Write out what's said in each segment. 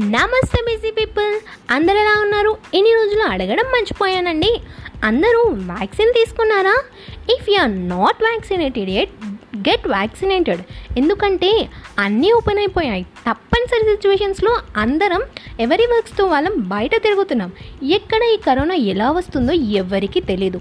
నమస్తే busy people అందరు ఎలా ఉన్నారు? ఎన్ని రోజులు అడగడం మర్చిపోయానండి. అందరూ వ్యాక్సిన్ తీసుకున్నారా? If you are not vaccinated at get vaccinated ఎందుకంటే అన్నీ ఓపెన్ అయిపోయాయి. తప్పనిసరి సిచ్యువేషన్స్లో అందరం ఎవరి వర్క్స్తో వాళ్ళం బయట తిరుగుతున్నాం. ఎక్కడ ఈ కరోనా ఎలా వస్తుందో ఎవరికీ తెలియదు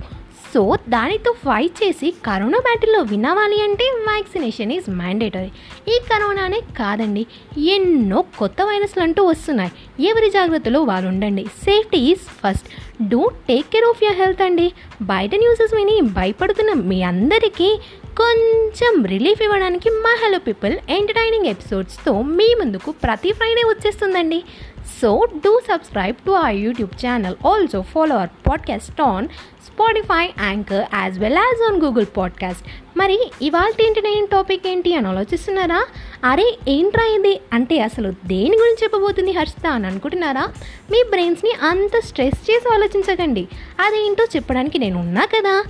సో దానితో ఫైట్ చేసి కరోనా బ్యాటిల్లో వినవాలి అంటే వ్యాక్సినేషన్ ఈజ్ మ్యాండేటరీ ఈ కరోనానే కాదండి ఎన్నో కొత్త వైరస్లు అంటూ వస్తున్నాయి. ఎవరి జాగ్రత్తలో వాళ్ళు ఉండండి. Safety is first don't take care of your health అండి. బయట న్యూసెస్ విని భయపడుతున్న మీ అందరికీ కొంచెం రిలీఫ్ ఇవ్వడానికి మా హలో పీపుల్ ఎంటర్టైనింగ్ ఎపిసోడ్స్తో మీ ముందుకు ప్రతి ఫ్రైడే వచ్చేస్తుందండి. So do subscribe to our YouTube channel also follow our podcast on Spotify anchor as well as on Google podcast మరి ఇవాళ ఏంటి నేను టాపిక్ ఏంటి అని ఆలోచిస్తున్నారా? అరే ఏంట్రా ఇది? అంటే అసలు దేని గురించి చెప్పబోతుంది హర్షిత అని అనుకుంటున్నారా? మీ బ్రెయిన్స్ని అంత స్ట్రెస్ చేసి ఆలోచించకండి. అదేంటో చెప్పడానికి నేను ఉన్నా కదా.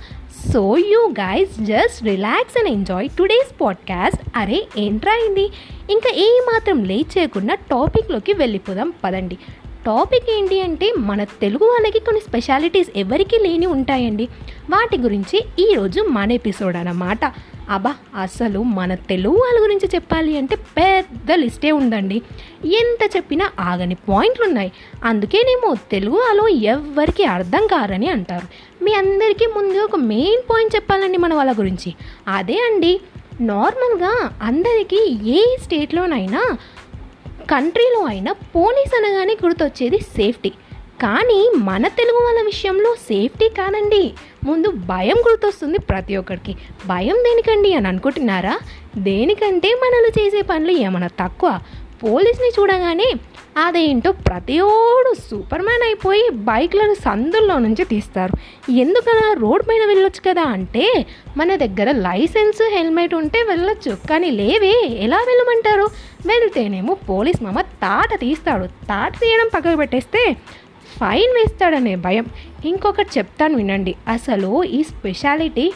So you guys just relax and enjoy today's podcast అరే ఏంట్రా అయింది ఇంకా ఏ మాత్రం లేట్ చేయకుండా టాపిక్లోకి వెళ్ళిపోదాం పదండి. టాపిక్ ఏంటి అంటే మన తెలుగు వాళ్ళకి కొన్ని స్పెషాలిటీస్ ఎవరికి లేని ఉంటాయండి. వాటి గురించి ఈరోజు మన ఎపిసోడ్ అన్నమాట. అబ్బా అసలు మన తెలుగు వాళ్ళ గురించి చెప్పాలి అంటే పెద్ద లిస్టే ఉందండి. ఎంత చెప్పినా ఆగని పాయింట్లు ఉన్నాయి. అందుకేనేమో తెలుగు వాళ్ళు ఎవ్వరికి అర్థం కారని అంటారు. మీ అందరికీ ముందు ఒక మెయిన్ పాయింట్ చెప్పాలండి మన వాళ్ళ గురించి. అదే అండి నార్మల్గా అందరికీ ఏ స్టేట్లోనైనా కంట్రీలో అయినా పోలీస్ అనగానే గుర్తొచ్చేది సేఫ్టీ. కానీ మన తెలుగు వాళ్ళ విషయంలో సేఫ్టీ కాదండి. ముందు భయం గుర్తొస్తుంది ప్రతి ఒక్కరికి భయం దేనికండి అని అనుకుంటున్నారా? దేనికంటే మనలు చేసే పనులు ఏమైనా తక్కువ? పోలీస్ని చూడగానే అదేంటో ప్రతిోడు సూపర్ మ్యాన్ అయిపోయి బైక్లను సందుల్లో నుంచి తీస్తారు. ఎందుకలా రోడ్ పైన వెళ్ళొచ్చు కదా అంటే మన దగ్గర లైసెన్స్ హెల్మెట్ ఉంటే వెళ్ళొచ్చు. కానీ లేవే ఎలా వెళ్ళమంటారు? వెళ్తేనేమో పోలీస్ మామ తాట తీస్తాడు. తాట తీయడం పక్కకు పెట్టేస్తే ఫైన్ వేస్తాడనే భయం. ఇంకొకటి చెప్తాను వినండి. అసలు ఈ స్పెషాలిటీ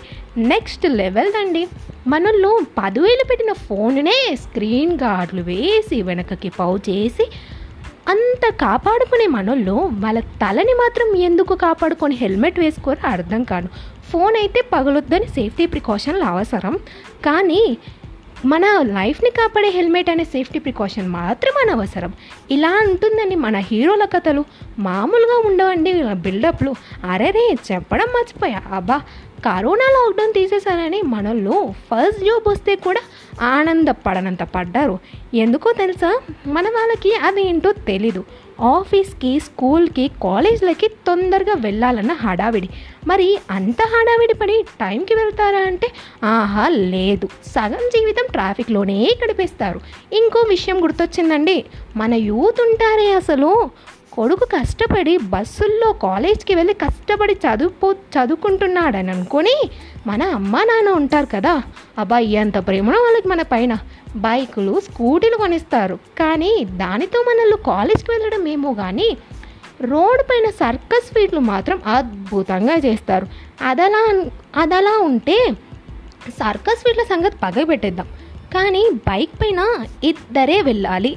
నెక్స్ట్ లెవెల్ అండి మనల్లో పదివేలు పెట్టిన ఫోన్నే స్క్రీన్ గార్డులు వేసి వెనకకి పౌ చేసి అంత కాపాడుకునే మనోళ్ళు వాళ్ళ తలని మాత్రం ఎందుకు కాపాడుకొని హెల్మెట్ వేసుకోరో అర్థం కాదు. ఫోన్ అయితే పగలొద్దని సేఫ్టీ ప్రికాషన్లు అవసరం. కానీ మన లైఫ్ని కాపాడే హెల్మెట్ అనే సేఫ్టీ ప్రికాషన్ మాత్రం అనవసరం. ఇలా ఉంటుందండి మన హీరోల కథలు. మామూలుగా ఉండవండి బిల్డప్లు. అరే రే చెప్పడం మర్చిపోయా. అబ్బా కరోనా లాక్డౌన్ తీసేశారని మనల్లో ఫస్ట్ జాబ్ వస్తే కూడా ఆనందపడనంత పడ్డారు. ఎందుకో తెలుసా? మన వాళ్ళకి అదేంటో తెలీదు. ఆఫీస్కి స్కూల్కి కాలేజ్లకి తొందరగా వెళ్ళాలన్న హడావిడి. మరి అంత హడావిడి పడి టైంకి వెళ్తారా అంటే ఆహా లేదు. సగం జీవితం ట్రాఫిక్లోనే గడిపేస్తారు. ఇంకో విషయం గుర్తొచ్చిందండి. మన యూత్ ఉంటారే అసలు. కొడుకు కష్టపడి బస్సుల్లో కాలేజ్కి వెళ్ళి కష్టపడి చదువుపో చదువుకుంటున్నాడని అనుకొని మన అమ్మ నాన్న ఉంటారు కదా అబ్బాయి ఎంత ప్రేమను వాళ్ళకి మన పైన. బైకులు స్కూటీలు కొనిస్తారు. కానీ దానితో మనల్ని కాలేజ్కి వెళ్ళడం ఏమో కానీ రోడ్ పైన సర్కస్ ఫీట్లు మాత్రం అద్భుతంగా చేస్తారు. అదలా అదలా ఉంటే సర్కస్ ఫీట్ల సంగతి పగ పెట్టేద్దాం కానీ బైక్ పైన ఇద్దరే వెళ్ళాలి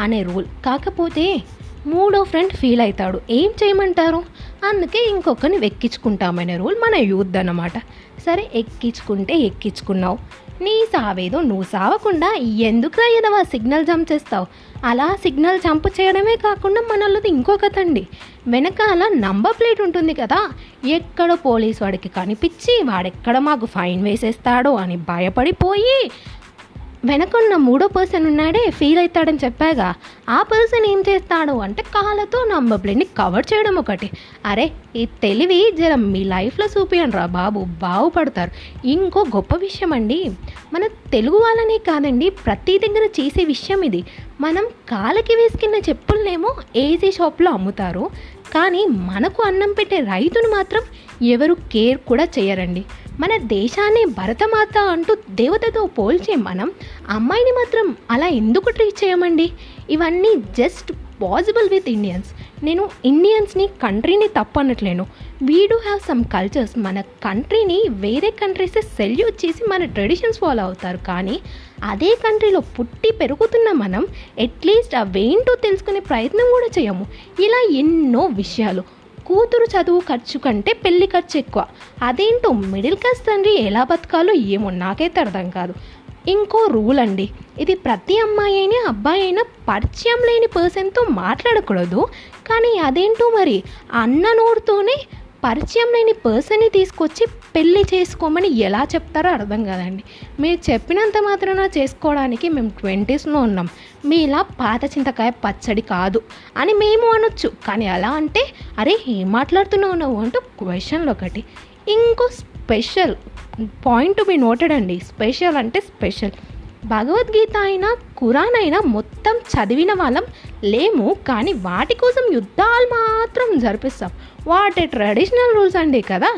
అనే రూల్. కాకపోతే మూడో ఫ్రెండ్ ఫీల్ అవుతాడు. ఏం చేయమంటారు? అందుకే ఇంకొకరిని ఎక్కించుకుంటామనే రూల్ మన యూత్ అన్నమాట. సరే ఎక్కించుకుంటే ఎక్కించుకున్నావు. నీ సావేదో నువ్వు సావకుండా ఎందుకు ఏదవా సిగ్నల్ జంప్ చేస్తావు? అలా సిగ్నల్ జంప్ చేయడమే కాకుండా మనల్లోది ఇంకొకతండి. వెనకాల నంబర్ ప్లేట్ ఉంటుంది కదా ఎక్కడ పోలీస్ వాడికి కనిపించి వాడెక్కడ మాకు ఫైన్ వేసేస్తాడో అని భయపడిపోయి వెనకున్న మూడో పర్సన్ ఉన్నాడే ఫీల్ అవుతాడని చెప్పాగా. ఆ పర్సన్ ఏం చేస్తాడు అంటే కాళ్ళతో నా ప్లేట్ని కవర్ చేయడం ఒకటి. అరే ఈ తెలివి జర మీ లైఫ్లో చూపియండి రా బాబు బాగుపడతారు. ఇంకో గొప్ప విషయం అండి మన తెలుగు వాళ్ళనే కాదండి ప్రతి దగ్గర చేసే విషయం ఇది. మనం కాళ్ళకి వేసుకున్న చెప్పులనేమో ఏసీ షాప్లో అమ్ముతారు కానీ మనకు అన్నం పెట్టే రైతును మాత్రం ఎవరు కేర్ కూడా చేయరండి. మన దేశాన్ని భరతమాత అంటూ దేవతతో పోల్చే మనం అమ్మాయిని మాత్రం అలా ఎందుకు ట్రీట్ చేయమండి? ఇవన్నీ జస్ట్ పాసిబుల్ విత్ ఇండియన్స్ నేను ఇండియన్స్ని కంట్రీని తప్పనట్లేను. We do have some cultures మన కంట్రీని వేరే కంట్రీస్ సెల్యూట్ చేసి మన ట్రెడిషన్స్ ఫాలో అవుతారు. కానీ అదే కంట్రీలో పుట్టి పెరుగుతున్న మనం అట్లీస్ట్ అవేంటో తెలుసుకునే ప్రయత్నం కూడా చేయము. ఇలా ఎన్నో విషయాలు. కూతురు చదువు ఖర్చు కంటే పెళ్ళి ఖర్చు ఎక్కువ. అదేంటో మిడిల్ క్లాస్ తండ్రి ఎలా బతకాలో ఏమో నాకైతే అర్థం కాదు. ఇంకో రూల్ అండి. ఇది ప్రతి అమ్మాయి అయినా అబ్బాయి అయినా పరిచయం లేని పర్సన్తో మాట్లాడకూడదు. కానీ అదేంటో మరి అన్న నోరుతోనే పరిచయం లేని పర్సన్ని తీసుకొచ్చి పెళ్ళి చేసుకోమని ఎలా చెప్తారో అర్థం కాదండి. మీరు చెప్పినంత మాత్రాన చేసుకోవడానికి మేము ట్వంటీస్లో ఉన్నాం. మీ ఇలా పాత చింతకాయ పచ్చడి కాదు అని మేము అనొచ్చు. కానీ అలా అంటే అరే ఏం మాట్లాడుతున్నావు నువ్వు అంటూ క్వశ్చన్లు ఒకటి. ఇంకో స్పెషల్ పాయింట్ మీ నోటెడ్ అండి. స్పెషల్ అంటే స్పెషల్. భగవద్గీత అయినా ఖురాన్ అయినా మొత్తం చదివిన వాళ్ళం లేము. కానీ వాటి కోసం యుద్ధాలు మా జరిపిస్తాం. వాటి ట్రెడిషనల్ రూల్స్ అండి కదా.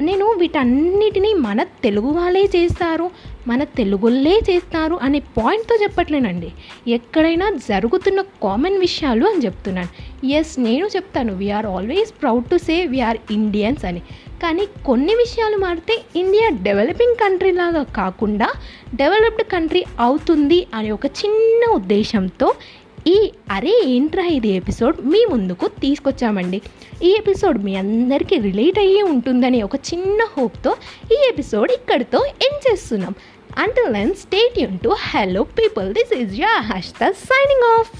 నేను వీటన్నిటినీ మన తెలుగు వాళ్ళే చేస్తారు మన తెలుగులే చేస్తారు అనే పాయింట్తో చెప్పట్లేనండి. ఎక్కడైనా జరుగుతున్న కామన్ విషయాలు అని చెప్తున్నాను. ఎస్ నేను చెప్తాను. We are always proud to say we are Indians అని. కానీ కొన్ని విషయాలు మారితే ఇండియా డెవలపింగ్ కంట్రీ లాగా కాకుండా డెవలప్డ్ కంట్రీ అవుతుంది అనే ఒక చిన్న ఉద్దేశంతో ఈ అరే ఏంట్రా ఇది ఎపిసోడ్? మీ ముందుకు తీసుకొచ్చామండి. ఈ ఎపిసోడ్ మీ అందరికీ రిలేట్ అయ్యి ఉంటుందని ఒక చిన్న హోప్తో ఈ ఎపిసోడ్ ఇక్కడితో ఎండ్ చేస్తున్నాం. Until then stay Yoon to hello people this is yeah హష్త సైనింగ్ ఆఫ్